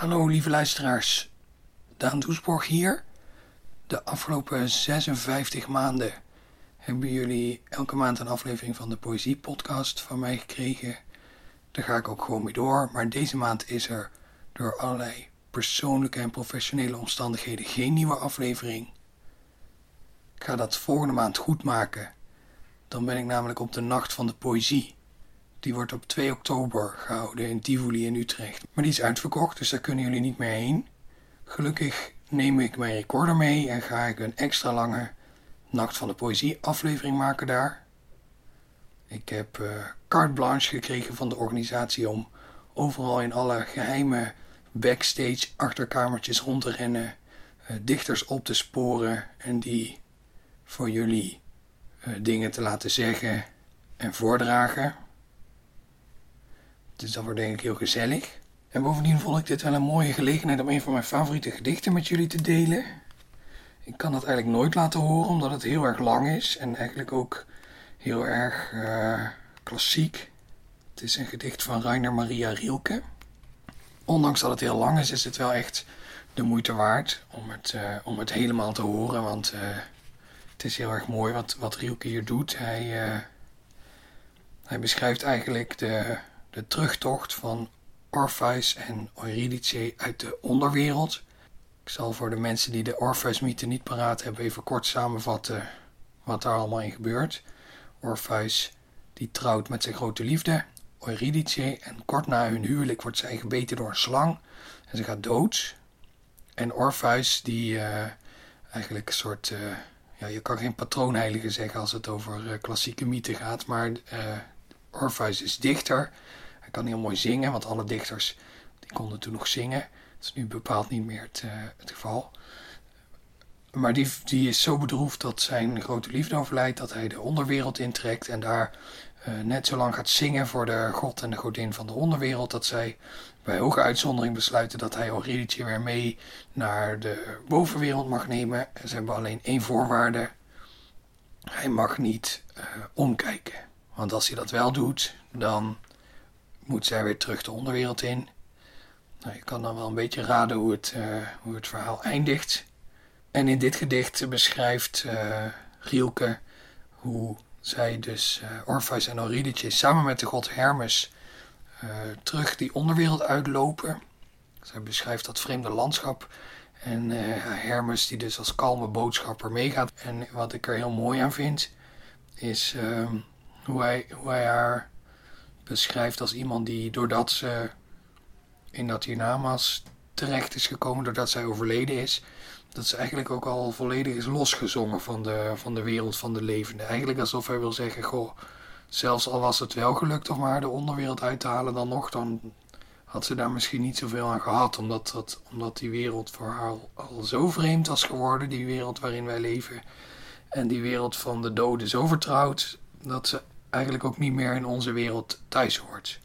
Hallo lieve luisteraars, Daan Doesborg hier. De afgelopen 56 maanden hebben jullie elke maand een aflevering van de Poëzie Podcast van mij gekregen. Daar ga ik ook gewoon mee door, maar deze maand is er door allerlei persoonlijke en professionele omstandigheden geen nieuwe aflevering. Ik ga dat volgende maand goed maken. Dan ben ik namelijk op de Nacht van de Poëzie. Die wordt op 2 oktober gehouden in Tivoli in Utrecht. Maar die is uitverkocht, dus daar kunnen jullie niet meer heen. Gelukkig neem ik mijn recorder mee en ga ik een extra lange Nacht van de Poëzie aflevering maken daar. Ik heb uh, carte blanche gekregen van de organisatie om overal in alle geheime backstage achterkamertjes rond te rennen, uh, dichters op te sporen en die voor jullie uh, dingen te laten zeggen en voordragen. Dus dat wordt denk ik heel gezellig. En bovendien vond ik dit wel een mooie gelegenheid om een van mijn favoriete gedichten met jullie te delen. Ik kan dat eigenlijk nooit laten horen omdat het heel erg lang is en eigenlijk ook heel erg uh, klassiek. Het is een gedicht van Rainer Maria Rilke. Ondanks dat het heel lang is, is het wel echt de moeite waard om het, uh, om het helemaal te horen. Want uh, het is heel erg mooi wat, wat Rilke hier doet. Hij, hij beschrijft eigenlijk de, de terugtocht van Orpheus en Eurydice uit de onderwereld. Ik zal voor de mensen die de Orpheus-mythe niet paraat hebben even kort samenvatten wat daar allemaal in gebeurt. Orpheus die trouwt met zijn grote liefde, Eurydice, en kort na hun huwelijk wordt zij gebeten door een slang en ze gaat dood. En Orpheus die uh, eigenlijk een soort, uh, ja je kan geen patroonheilige zeggen als het over uh, klassieke mythen gaat, maar Orpheus is dichter kan heel mooi zingen, want alle dichters die konden toen nog zingen. Dat is nu bepaald niet meer het, uh, het geval. Maar die, die is zo bedroefd dat zijn grote liefde overlijdt, dat hij de onderwereld intrekt en daar uh, net zo lang gaat zingen voor de god en de godin van de onderwereld, dat zij bij hoge uitzondering besluiten dat hij Eurydice weer mee naar de bovenwereld mag nemen. En ze hebben alleen één voorwaarde. Hij mag niet uh, omkijken. Want als hij dat wel doet, dan moet zij weer terug de onderwereld in. Nou, je kan dan wel een beetje raden hoe het, uh, hoe het verhaal eindigt. En in dit gedicht beschrijft uh, Rielke hoe zij dus uh, Orpheus en Eurydice samen met de god Hermes terug die onderwereld uitlopen. Zij beschrijft dat vreemde landschap en Hermes die dus als kalme boodschapper meegaat. En wat ik er heel mooi aan vind is ehm, hoe, hij, hoe hij haar beschrijft als iemand die doordat ze in dat hiernamaals terecht is gekomen, doordat zij overleden is, dat ze eigenlijk ook al volledig is losgezongen van de, van de wereld van de levenden. Eigenlijk alsof hij wil zeggen, goh, zelfs al was het wel gelukt om haar de onderwereld uit te halen, dan nog, dan had ze daar misschien niet zoveel aan gehad. Omdat, dat, omdat die wereld voor haar al, al zo vreemd was geworden, die wereld waarin wij leven. En die wereld van de doden zo vertrouwd, dat ze eigenlijk ook niet meer in onze wereld thuis hoort.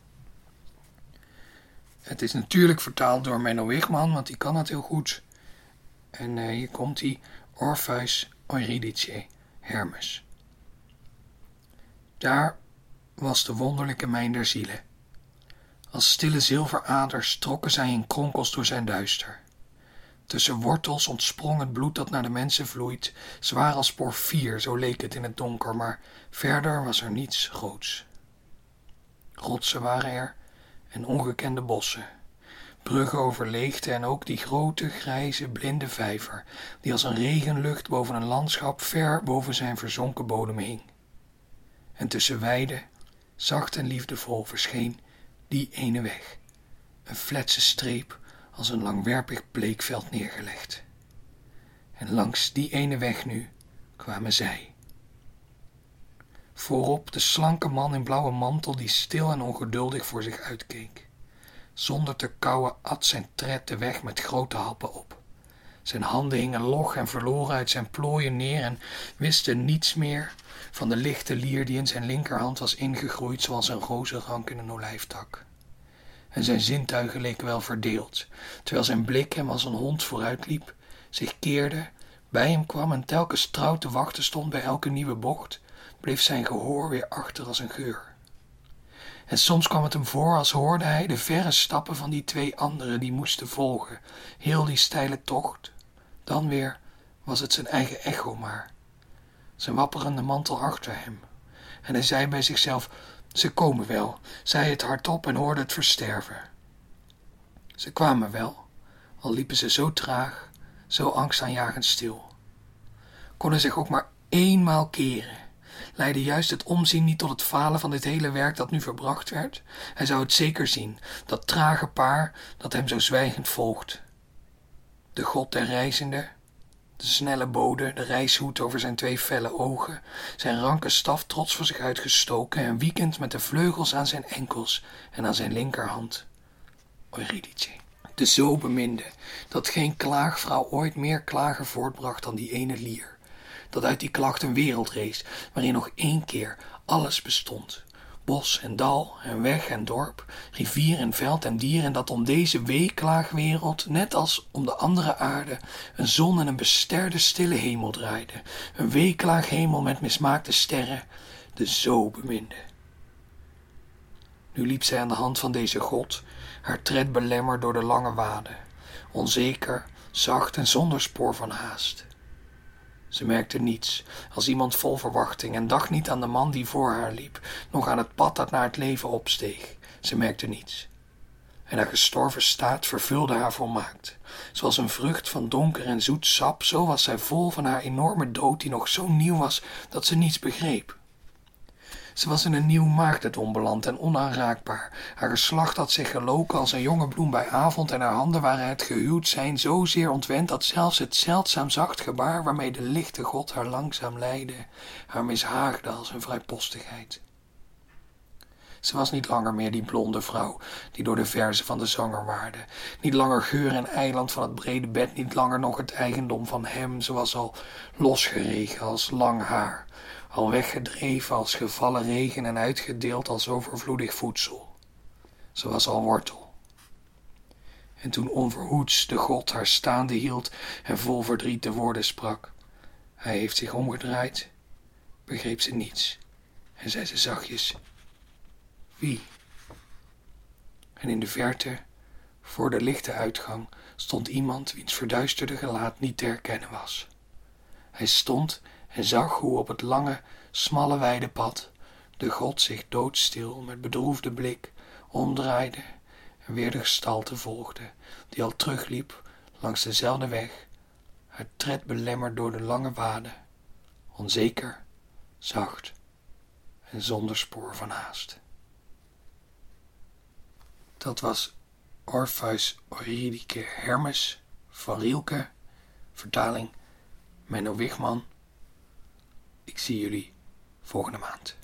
Het is natuurlijk vertaald door Menno Wigman, want die kan het heel goed. En uh, hier komt hij, Orpheus Eurydice Hermes. Daar was de wonderlijke mijn der zielen. Als stille zilveraders trokken zij in kronkels door zijn duister. Tussen wortels ontsprong het bloed dat naar de mensen vloeit, zwaar als porfier, zo leek het in het donker, maar verder was er niets groots. Rotsen waren er en ongekende bossen, bruggen over leegte en ook die grote, grijze, blinde vijver, die als een regenlucht boven een landschap ver boven zijn verzonken bodem hing. En tussen weiden, zacht en liefdevol, verscheen die ene weg, een fletse streep als een langwerpig bleekveld neergelegd. En langs die ene weg nu kwamen zij. Voorop de slanke man in blauwe mantel die stil en ongeduldig voor zich uitkeek. Zonder te kauwen at zijn tred de weg met grote happen op. Zijn handen hingen log en verloren uit zijn plooien neer en wisten niets meer van de lichte lier die in zijn linkerhand was ingegroeid zoals een rozenrank in een olijftak en zijn zintuigen leken wel verdeeld, terwijl zijn blik hem als een hond vooruitliep, zich keerde, bij hem kwam en telkens trouw te wachten stond bij elke nieuwe bocht, bleef zijn gehoor weer achter als een geur. En soms kwam het hem voor als hoorde hij de verre stappen van die twee anderen die moesten volgen, heel die steile tocht. Dan weer was het zijn eigen echo maar, zijn wapperende mantel achter hem. En hij zei bij zichzelf, ze komen wel, zei het hardop en hoorde het versterven. Ze kwamen wel, al liepen ze zo traag, zo angstaanjagend stil. Konden zich ook maar eenmaal keren leidde juist het omzien niet tot het falen van dit hele werk dat nu verbracht werd? Hij zou het zeker zien, dat trage paar dat hem zo zwijgend volgt. De god der reizende, de snelle bode, de reishoed over zijn twee felle ogen, zijn ranke staf trots voor zich uitgestoken en wiekend met de vleugels aan zijn enkels en aan zijn linkerhand. Eurydice, de zo beminde, dat geen klaagvrouw ooit meer klager voortbracht dan die ene lier dat uit die klacht een wereld rees, waarin nog één keer alles bestond. Bos en dal en weg en dorp, rivier en veld en dier, en dat om deze weeklaagwereld, net als om de andere aarde, een zon en een besterde stille hemel draaide, een weeklaaghemel met mismaakte sterren, de zo beminde. Nu liep zij aan de hand van deze god, haar tred belemmerd door de lange waden, onzeker, zacht en zonder spoor van haast. Ze merkte niets, als iemand vol verwachting, en dacht niet aan de man die voor haar liep, nog aan het pad dat naar het leven opsteeg. Ze merkte niets. En haar gestorven staat vervulde haar volmaakt. Zoals een vrucht van donker en zoet sap, zo was zij vol van haar enorme dood die nog zo nieuw was dat ze niets begreep. Ze was in een nieuw maagdendom beland en onaanraakbaar. Haar geslacht had zich geloken als een jonge bloem bij avond en haar handen waren het gehuwd zijn zozeer ontwend dat zelfs het zeldzaam zacht gebaar waarmee de lichte god haar langzaam leidde, haar mishaagde als een vrijpostigheid. Ze was niet langer meer die blonde vrouw die door de verzen van de zanger waarde. Niet langer geur en eiland van het brede bed, niet langer nog het eigendom van hem. Ze was al losgeregen als lang haar, al weggedreven als gevallen regen en uitgedeeld als overvloedig voedsel. Ze was al wortel. En toen onverhoeds de god haar staande hield en vol verdriet de woorden sprak, hij heeft zich omgedraaid, begreep ze niets en zei ze zachtjes, wie? En in de verte, voor de lichte uitgang, stond iemand wiens verduisterde gelaat niet te herkennen was. Hij stond en zag hoe op het lange, smalle weidepad de god zich doodstil met bedroefde blik omdraaide en weer de gestalte volgde, die al terugliep langs dezelfde weg, haar tred belemmerd door de lange waden, onzeker, zacht en zonder spoor van haast. Dat was Orpheus Eurydice Hermes van Rielke, vertaling Menno Wigman. Ik zie jullie volgende maand.